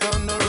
don't know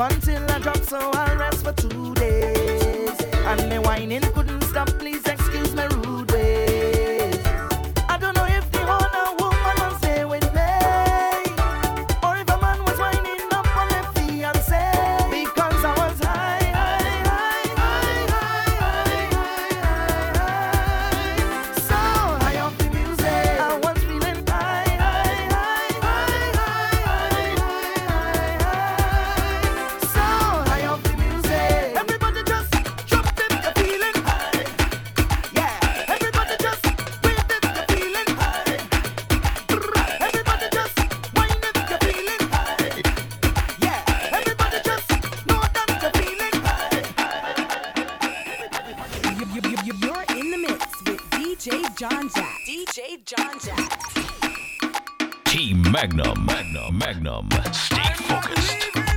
until I drop, so I'll rest for two days. And the whining couldn't stop, please Magnum. Magnum. Magnum. Stay focused.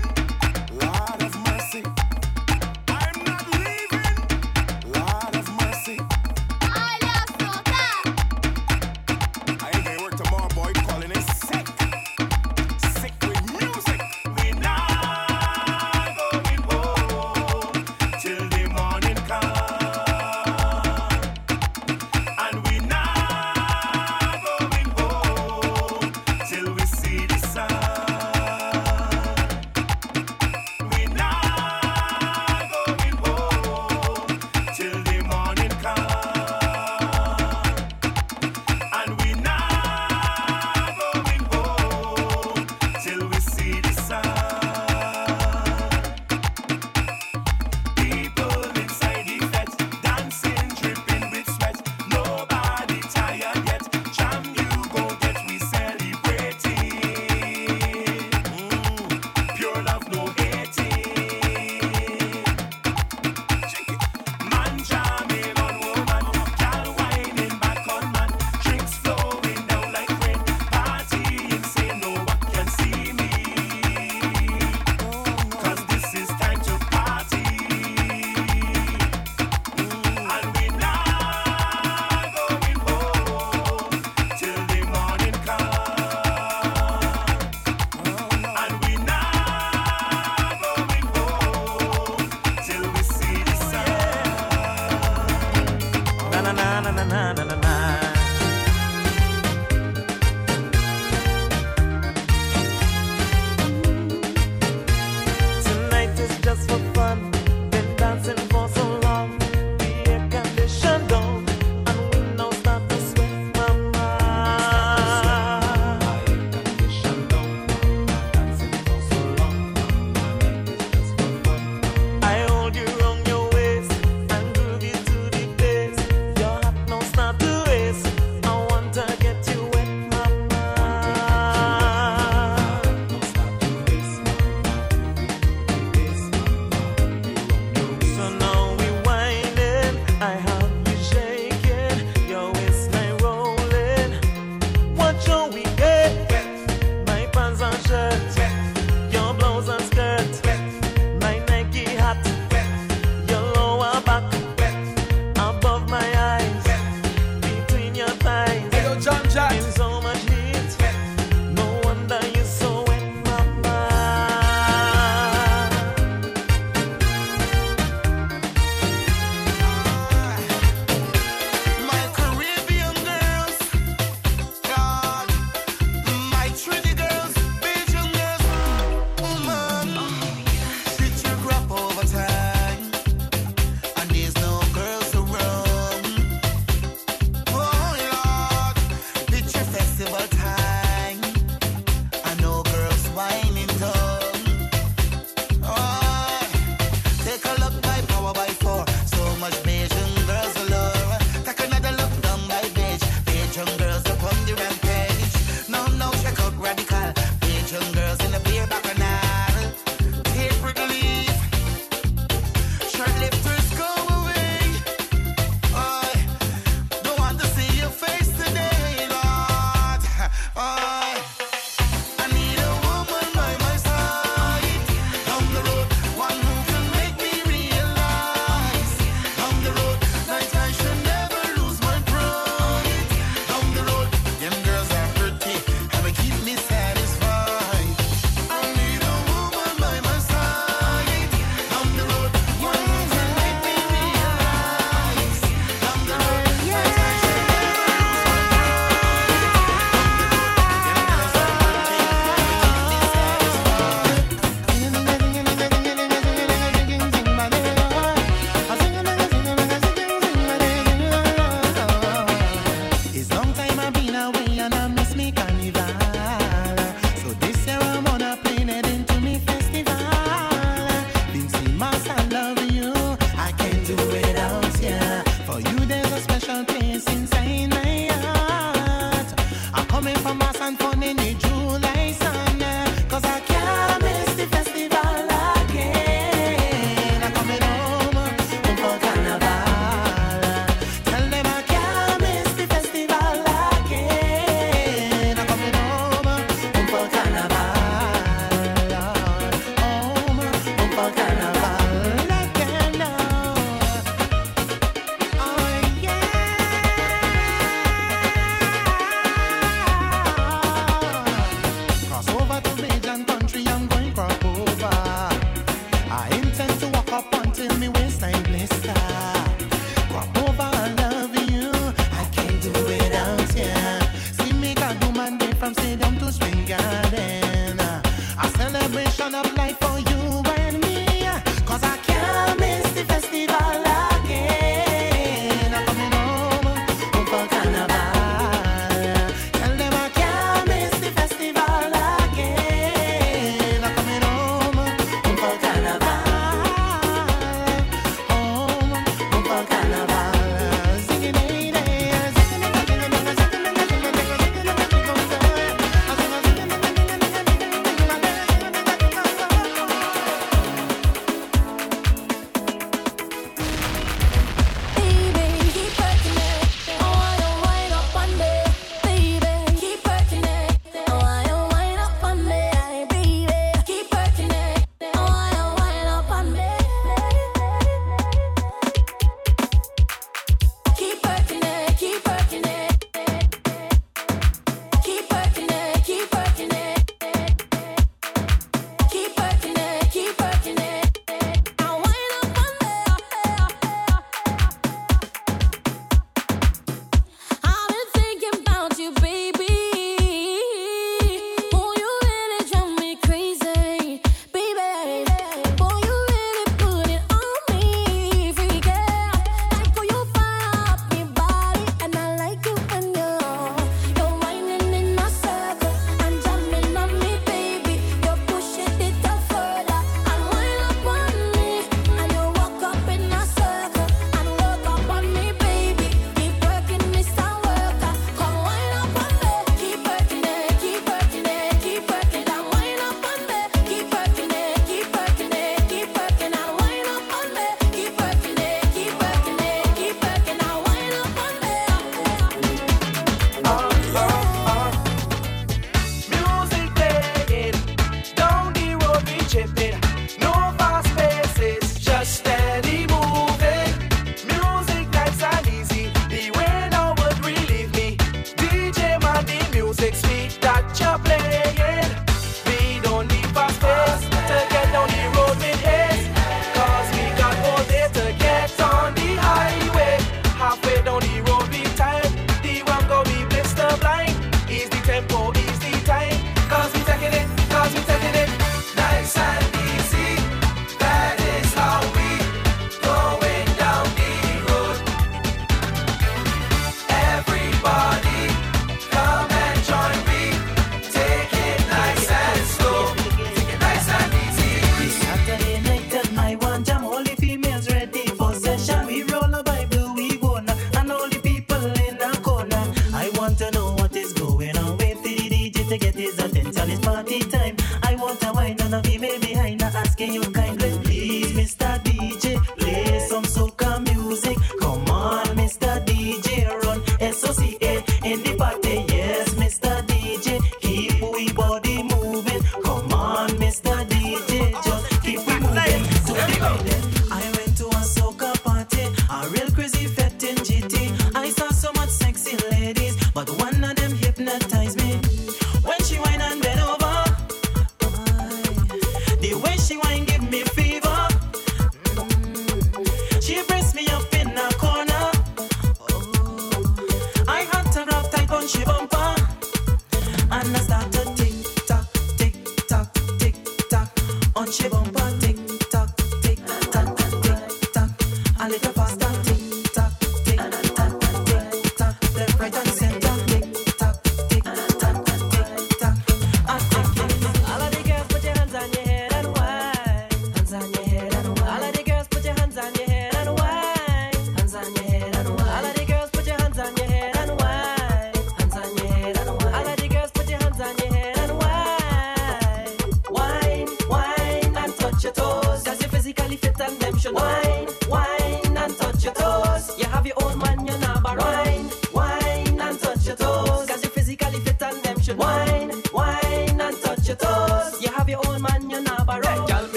Behind,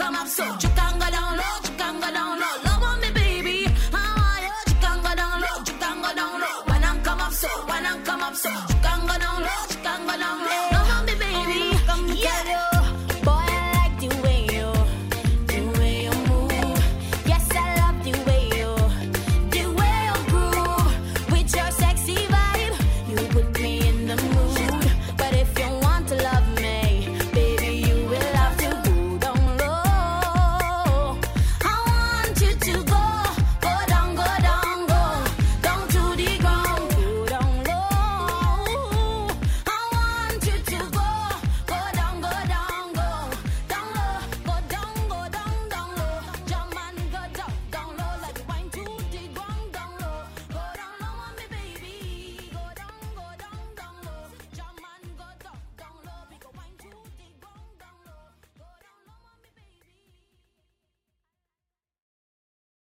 come up so you can go down low.